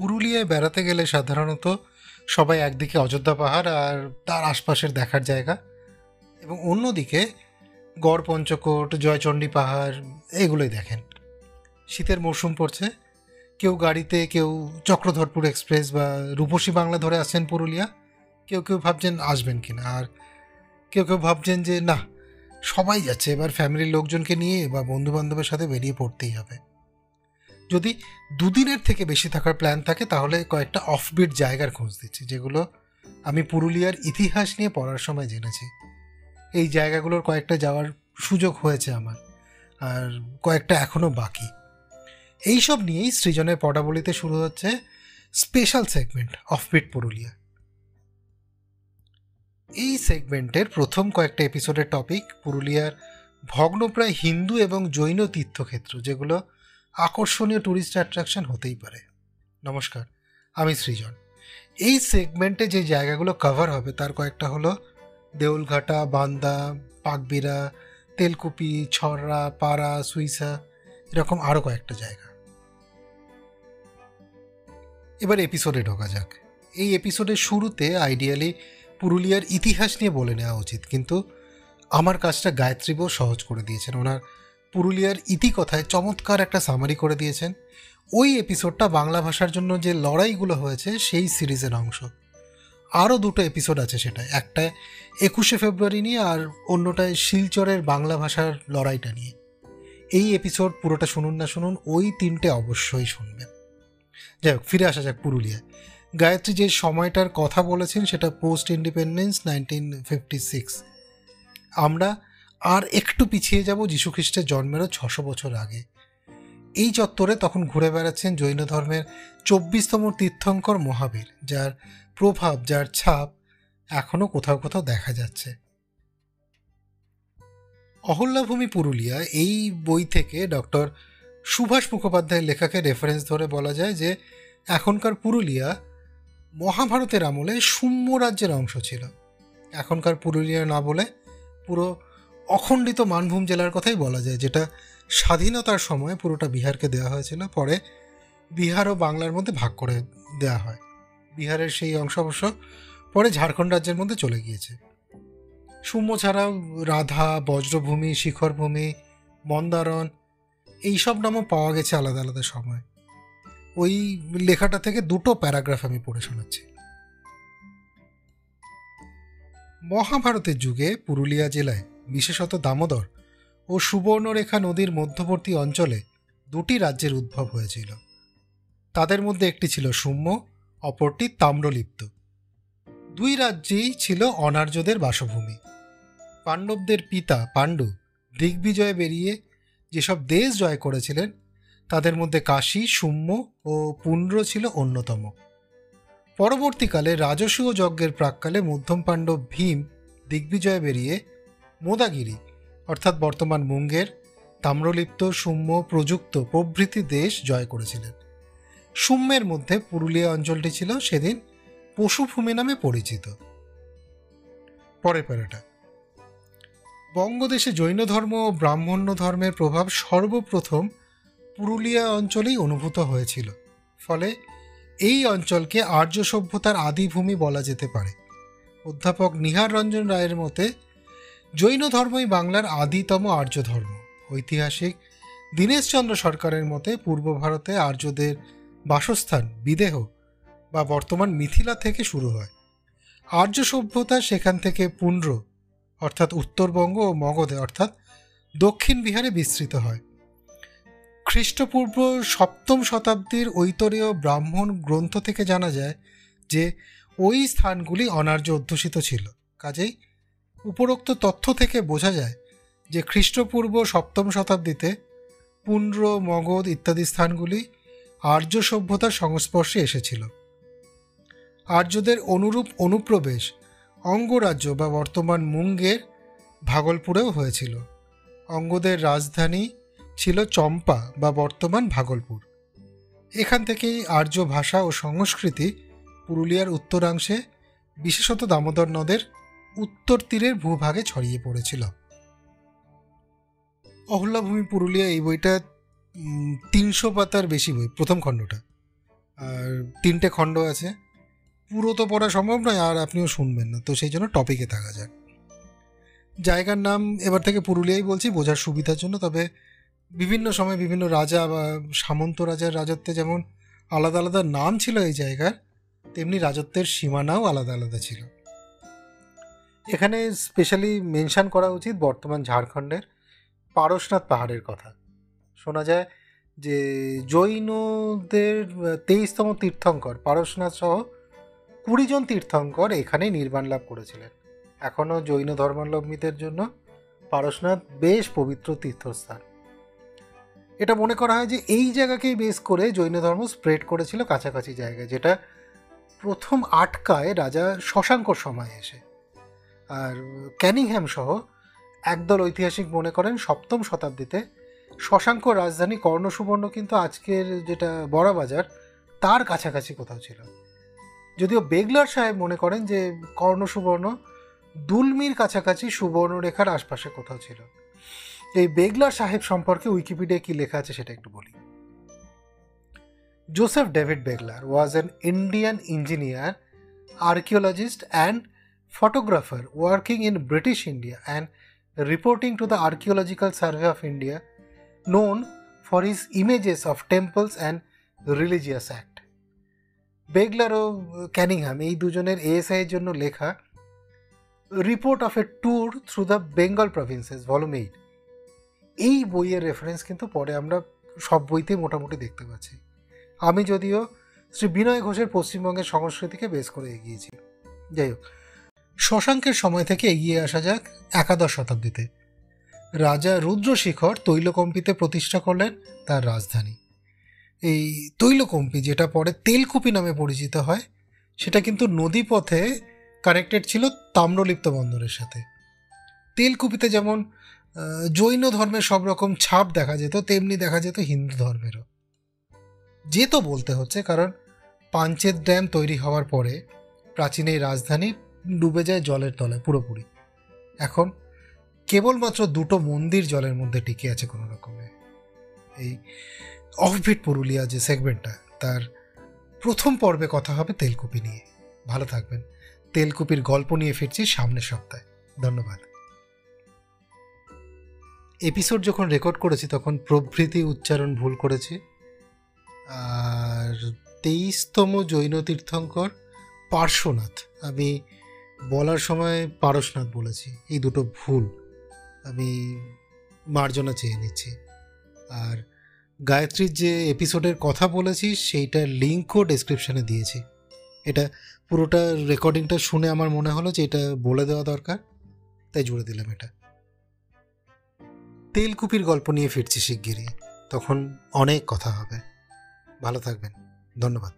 পুরুলিয়ায় বেড়াতে গেলে সাধারণত সবাই একদিকে অযোধ্যা পাহাড় আর তার আশপাশের দেখার জায়গা এবং অন্যদিকে গড় পঞ্চকোট জয়চণ্ডী পাহাড় এগুলোই দেখেন। শীতের মরশুম পড়ছে, কেউ গাড়িতে, কেউ চক্রধরপুর এক্সপ্রেস বা রূপসী বাংলা ধরে আসছেন পুরুলিয়া, কেউ কেউ ভাবছেন আসবেন কিনা, আর কেউ কেউ ভাবছেন যে, না, সবাই যাচ্ছে, এবার ফ্যামিলির লোকজনকে নিয়ে বা বন্ধু বান্ধবের সাথে বেরিয়ে পড়তেই হবে। যদি দুদিনের থেকে বেশি থাকার প্ল্যান থাকে, তাহলে কয়েকটা অফবিট জায়গার খোঁজ দিচ্ছি, যেগুলো আমি পুরুলিয়ার ইতিহাস নিয়ে পড়ার সময় জেনেছি। এই জায়গাগুলোর কয়েকটা যাওয়ার সুযোগ হয়েছে আমার, আর কয়েকটা এখনও বাকি। এইসব নিয়েই সৃজনের পটাবলিতে শুরু হচ্ছে স্পেশাল সেগমেন্ট অফবিট পুরুলিয়া। এই সেগমেন্টের প্রথম কয়েকটা এপিসোডের টপিক পুরুলিয়ার ভগ্নপ্রায় হিন্দু এবং জৈন তীর্থক্ষেত্র, যেগুলো আকর্ষণীয় ট্যুরিস্ট অ্যাট্রাকশন হতেই পারে। নমস্কার, আমি সৃজন। এই সেগমেন্টে যে জায়গাগুলো কভার হবে, তার কয়েকটা হলো দেউলঘাটা, বান্দা, পাকবিরা, তেলকুপি ছড়া পাড়া, সুইসা, এরকম আরও কয়েকটা জায়গা। এবার এপিসোডে ঢোকা যাক। এই এপিসোডের শুরুতে আইডিয়ালি পুরুলিয়ার ইতিহাস নিয়ে বলে নেওয়া উচিত, কিন্তু আমার কাজটা গায়ত্রী বউ সহজ করে দিয়েছেন। ওনার পুরুলিয়ার ইতিকথায় চমৎকার একটা সামারি করে দিয়েছেন। ওই এপিসোডটা বাংলা ভাষার জন্য যে লড়াইগুলো হয়েছে, সেই সিরিজের অংশ। আরও দুটো এপিসোড আছে সেটা একটায় একুশে ফেব্রুয়ারি নিয়ে আর অন্যটায় শিলচরের বাংলা ভাষার লড়াইটা নিয়ে। এই এপিসোড পুরোটা শুনুন না শুনুন, ওই তিনটে অবশ্যই শুনবেন। যাই হোক, ফিরে আসা যাক পুরুলিয়ায়। গায়ত্রী যে সময়টার কথা বলেছেন, সেটা post independence nineteen fifty six আমরা আর একটু পিছিয়ে যাব যীশুখ্রিস্টের জন্মেরও ছশো বছর আগে। এই চত্বরে তখন ঘুরে বেড়াচ্ছেন জৈন ধর্মের চব্বিশতম তীর্থঙ্কর মহাবীর, যার প্রভাব, যার ছাপ এখনও কোথাও কোথাও দেখা যাচ্ছে। অহল্যাভূমি পুরুলিয়া, এই বই থেকে ডক্টর সুভাষ মুখোপাধ্যায়ের লেখাকে রেফারেন্স ধরে বলা যায় যে, এখনকার পুরুলিয়া মহাভারতের আমলে শুম্য রাজ্যের অংশ ছিল। এখনকার পুরুলিয়া না বলে পুরো অখণ্ডিত মানভূম জেলার কথাই বলা যায়, যেটা স্বাধীনতার সময় পুরোটা বিহারকে দেওয়া হয়েছিল, পরে বিহার ও বাংলার মধ্যে ভাগ করে দেওয়া হয়। বিহারের সেই অংশ অবশ্য পরে ঝাড়খণ্ড রাজ্যের মধ্যে চলে গিয়েছে। শুম্য ছাড়াও রাধা, বজ্রভূমি, শিখরভূমি, মন্দারণ, এইসব নামও পাওয়া গেছে আলাদা আলাদা সময়। ওই লেখাটা থেকে দুটো প্যারাগ্রাফ আমি পড়ে শোনাচ্ছি। মহাভারতের যুগে পুরুলিয়া জেলায় বিশেষত দামোদর ও সুবর্ণরেখা নদীর মধ্যবর্তী অঞ্চলে দুটি রাজ্যের উদ্ভব হয়েছিল। তাদের মধ্যে একটি ছিল সুম্য, অপরটি তাম্রলিপ্ত। দুই রাজ্যেই ছিল অনার্যদের বাসভূমি। পাণ্ডবদের পিতা পাণ্ডু দিগ্বিজয়ে বেরিয়ে যেসব দেশ জয় করেছিলেন, তাদের মধ্যে কাশী, সুম্য ও পুণ্ড ছিল অন্যতম। পরবর্তীকালে রাজসূয় যজ্ঞের প্রাককালে মধ্যম পাণ্ডব ভীম দিগ্বিজয়ে বেরিয়ে মোদাগিরি, অর্থাৎ বর্তমান মুঙ্গের তাম্রলিপ্ত সুম্য প্রযুক্ত প্রভৃতি দেশ জয় করেছিলেন। সুম্যের মধ্যে পুরুলিয়া অঞ্চলটি ছিল সেদিন পশুভূমি নামে পরিচিত। পরের প্যারাটা বঙ্গদেশে জৈন ধর্ম ও ব্রাহ্মণ্য ধর্মের প্রভাব সর্বপ্রথম পুরুলিয়া অঞ্চলেই অনুভূত হয়েছিল। ফলে এই অঞ্চলকে আর্য সভ্যতার আদিভূমি বলা যেতে পারে। অধ্যাপক নিহার রঞ্জন রায়ের মতে জৈন ধর্মই বাংলার আদিতম আর্য ধর্ম। ঐতিহাসিক দীনেশচন্দ্র সরকারের মতে পূর্ব ভারতে আর্যদের বাসস্থান বিদেহ বা বর্তমান মিথিলা থেকে শুরু হয়। আর্য সভ্যতা সেখান থেকে পুন্ড্র অর্থাৎ উত্তরবঙ্গ ও মগধে, অর্থাৎ দক্ষিণ বিহারে বিস্তৃত হয়। খ্রিস্টপূর্ব সপ্তম শতাব্দীর ঐতরীয় ব্রাহ্মণ গ্রন্থ থেকে জানা যায় যে ওই স্থানগুলি অনার্য অধ্যুষিত ছিল। কাজেই উপরোক্ত তথ্য থেকে বোঝা যায় যে খ্রিস্টপূর্ব সপ্তম শতাব্দীতে পুন্ড্র, মগধ ইত্যাদি স্থানগুলি আর্য সভ্যতার সংস্পর্শে এসেছিল। আর্যদের অনুরূপ অনুপ্রবেশ অঙ্গরাজ্য বা বর্তমান মুঙ্গের ভাগলপুরেও হয়েছিল। অঙ্গদের রাজধানী ছিল চম্পা বা বর্তমান ভাগলপুর। এখান থেকেই আর্য ভাষা ও সংস্কৃতি পুরুলিয়ার উত্তরাংশে, বিশেষত দামোদর নদের উত্তর তীরের ভূভাগে ছড়িয়ে পড়েছিল। অহল্যাভূমি পুরুলিয়া এই বইটা তিনশো পাতার বেশি বই, প্রথম খণ্ডটা। আর তিনটে খণ্ড আছে। পুরো তো পড়া সম্ভব নয়, আর আপনিও শুনবেন না, তো সেই জন্য টপিকে থাকা যাক। জায়গার নাম এবার থেকে পুরুলিয়াই বলছি, বোঝার সুবিধার জন্য, তবে বিভিন্ন সময় বিভিন্ন রাজা বা সামন্ত রাজার রাজত্বে যেমন আলাদা আলাদা নাম ছিল এই জায়গার, তেমনি রাজত্বের সীমানাও আলাদা আলাদা ছিল। এখানে স্পেশালি মেনশান করা উচিত বর্তমান ঝাড়খণ্ডের পারশনাথ পাহাড়ের কথা। শোনা যায় যে জৈনদের তেইশতম তীর্থঙ্কর পারশনাথ সহ কুড়ি জন তীর্থঙ্কর এখানে নির্বাণ লাভ করেছিলেন। এখনও জৈন ধর্মাবলম্বীদের জন্য পারশনাথ বেশ পবিত্র তীর্থস্থান। এটা মনে করা হয় যে এই জায়গাকেই বেস করে জৈন ধর্ম স্প্রেড করেছিল কাছাকাছি জায়গায়, যেটা প্রথম আটকায় রাজা শশাঙ্কর সময় এসে। আর ক্যানিংহ্যাম সহ একদল ঐতিহাসিক মনে করেন সপ্তম শতাব্দীতে। শশাঙ্ক রাজধানী কর্ণসুবর্ণ কিন্তু আজকের যেটা বড়বাজার, তার কাছাকাছি কোথাও ছিল। যদিও বেগলার সাহেব মনে করেন যে কর্ণসুবর্ণ দুলমির কাছাকাছি সুবর্ণরেখার আশপাশে কোথাও ছিল। এই বেগলার সাহেব সম্পর্কে উইকিপিডিয়া কি লেখা আছে সেটা একটু বলি। Joseph David Beglar was an Indian engineer archaeologist and photographer working in British India and reporting to the Archaeological Survey of India, known for his images of temples and religious act. Beglar O Cunningham এই দুজনের ASI এর জন্য লেখা report of a tour through the Bengal provinces volume eight এই বইয়ের reference কিন্তু পরে আমরা সব বইতে মোটামুটি দেখতে পাচ্ছি। আমি যদিও শ্রী বিনয় ঘোষের পশ্চিমবঙ্গের সংস্কৃতিকে বেশ করে এগিয়েছি। যাই হোক শশাঙ্কের সময় থেকে এগিয়ে আসা যাক একাদশ শতাব্দীতে। রাজা রুদ্রশিখর তৈলকম্পিতে প্রতিষ্ঠা করলেন তার রাজধানী। এই তৈলকম্পি, যেটা পরে তেলকুপি নামে পরিচিত হয়, সেটা কিন্তু নদীপথে কানেক্টেড ছিল তাম্রলিপ্ত বন্দরের সাথে। তেলকুপিতে যেমন জৈন ধর্মের সব রকম ছাপ দেখা যেত, তেমনি দেখা যেত হিন্দু ধর্মেরও। যেত বলতে হচ্ছে, কারণ পাঞ্চেত ড্যাম তৈরি হওয়ার পরে প্রাচীন এই রাজধানী ডুবে যায় জলের তলায় পুরোপুরি। এখন কেবলমাত্র দুটো মন্দির জলের মধ্যে টিকে আছে কোনো রকমে। এই অফবিট পুরুলিয়া যে সেগমেন্টটা তার প্রথম পর্বে কথা হবে তেলকুপি নিয়ে। ভালো থাকবেন। তেলকুপির গল্প নিয়ে ফিরছি সামনের সপ্তাহে। ধন্যবাদ। এপিসোড যখন রেকর্ড করেছি, তখন প্রভৃতি উচ্চারণ ভুল করেছি। আর তেইশতম জৈন তীর্থঙ্কর পার্শ্বনাথ। আমি বলার সময় পারসনাথ বলেছি, এই দুটো ভুল আমি মার্জনা চেয়ে নিচ্ছি। আর গায়ত্রীর যে এপিসোডের কথা বলেছি, সেইটার লিঙ্কও ডেসক্রিপশানে দিয়েছি। এটা পুরোটা রেকর্ডিংটা শুনে আমার মনে হলো যে এটা বলে দেওয়া দরকার, তাই জুড়ে দিলাম এটা। তেলকুপির গল্প নিয়ে ফিরছি শিগগিরই, তখন অনেক কথা হবে। ভালো থাকবেন, ধন্যবাদ।